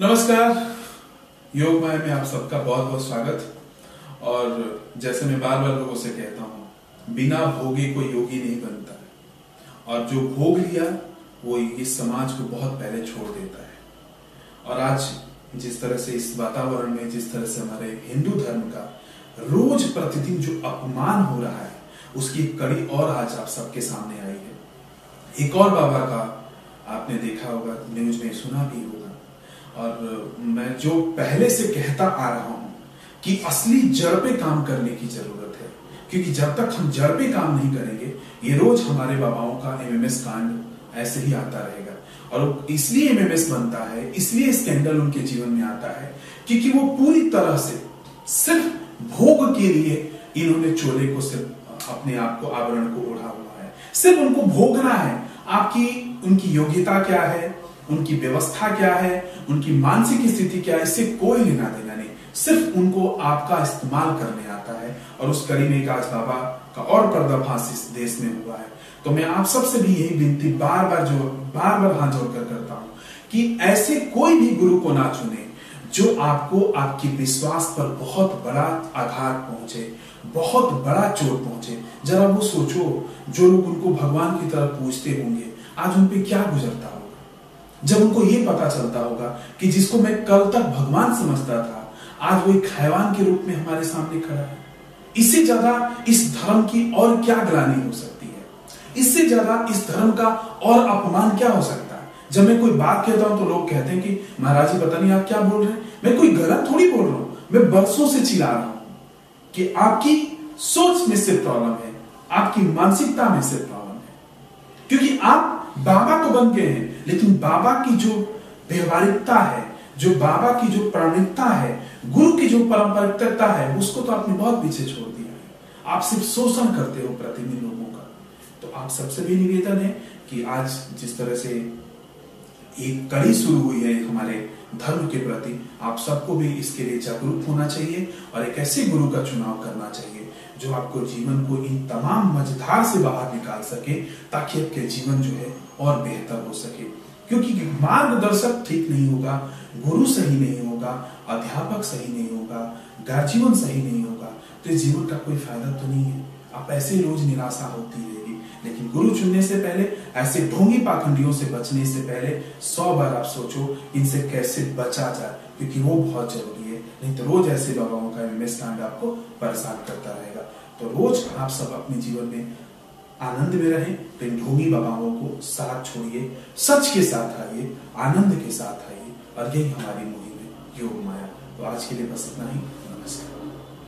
नमस्कार। योग माया में आप सबका बहुत बहुत स्वागत। और जैसे मैं बार बार लोगों से कहता हूँ, बिना भोगे कोई योगी नहीं बनता है। और जो भोग लिया, वो इस समाज को बहुत पहले छोड़ देता है। और आज जिस तरह से इस वातावरण में, जिस तरह से हमारे हिंदू धर्म का रोज प्रतिदिन जो अपमान हो रहा है, उसकी कड़ी और आज आप सबके सामने आई है। एक और बाबा का आपने देखा होगा, न्यूज़ में सुना भी होगा। और मैं जो पहले से कहता आ रहा हूँ कि असली जड़ पे काम करने की ज़रूरत है, क्योंकि जब तक हम जड़ पे काम नहीं करेंगे, ये रोज हमारे बाबाओं का एमएमएस कांड ऐसे ही आता रहेगा। और इसलिए एमएमएस बनता है, इसलिए स्कैंडल उनके जीवन में आता है, क्योंकि वो पूरी तरह से सिर्फ़ भोग के लिए इन्होंने चोले को सिर्फ़ अपने आप को आवरण को ओढ़ा हुआ है। सिर्फ़ उनको भोगना है। आपकी उनकी योग्यता क्या है? उनकी व्यवस्था क्या है? उनकी मानसिक स्थिति क्या है? इससे कोई लेना देना नहीं। सिर्फ़ उनको आपका इस्तेमाल करने आता है। और उस कड़ी में आज बाबा का और पर्दाफाश इस देश में हुआ है। तो मैं आप सबसे भी यही विनती बार बार जो बार बार हाथ जोड़कर करता हूँ कि ऐसे कोई भी गुरु को ना चुने जो आपको आपकी विश्वास पर बहुत बड़ा आघात पहुँचे, बहुत बड़ा चोट पहुँचे। जरा वो सोचो, जो लोग उनको भगवान की तरफ़ पूछते होंगे, आज उन पे क्या गुजरता होगा? जब उनको ये पता चलता होगा कि जिसको मैं कल तक भगवान समझता था, आज वो एक हैवान के रूप में हमारे सामने खड़ा है। इससे ज़्यादा इस धर्म की और क्या ग्लानी हो सकती है? इससे ज़्यादा इस धर्म का और अपमान क्या हो सकता है? जब मैं कोई बात कहता हूँ तो लोग कहते हैं कि, महाराज जी, पता नहीं आप क्या बोल रहे हैं? मैं कोई गलत थोड़ी बोल रहा हूँ। मैं बरसों से चिल्ला रहा हूँ कि आपकी सोच में से प्रॉब्लम है, आपकी मानसिकता में से प्रॉब्लम है। क्योंकि आप बाबा तो बन गए हैं, लेकिन बाबा की जो व्यवहारिकता है, जो बाबा की जो प्राणिकता है, गुरु की जो पारंपरिकता है, उसको तो आपने बहुत पीछे छोड़ दिया है। आप सिर्फ़ शोषण करते हो प्रतिदिन लोगों का। तो आप सबसे भी निवेदन है कि आज जिस तरह से एक कड़ी शुरू हुई है हमारे धर्म के प्रति। आप सबको भी इसके लिए जागरूक होना चाहिए और एक ऐसे गुरु का चुनाव करना चाहिए जो आपको जीवन को इन तमाम मझधार से बाहर निकाल सके, ताकि आपके जीवन जो है और बेहतर हो सके। क्योंकि मार्गदर्शक ठीक नहीं होगा, गुरु सही नहीं होगा, अध्यापक सही नहीं होगा गार्जीवन सही नहीं होगा तो जीवन का कोई फ़ायदा तो नहीं है। आप ऐसे रोज निराशा होती रहेगी। लेकिन गुरु चुनने से पहले, ऐसे ढोंगी पाखंडियों से बचने से पहले सौ बार आप सोचो, इनसे कैसे बचा जाए, क्योंकि वो बहुत ज़रूरी है। नहीं तो रोज ऐसे बाबाओं का एमएस कांड आपको परेशान करता रहेगा। तो रोज आप सब अपने जीवन में आनंद में रहें तो इन ढोंगी बाबाओं को साथ छोड़िए, सच के साथ आइए, आनंद के साथ आइए, और यही हमारी मुहिम है, योग माया। तो आज के लिए बस इतना ही। नमस्कार।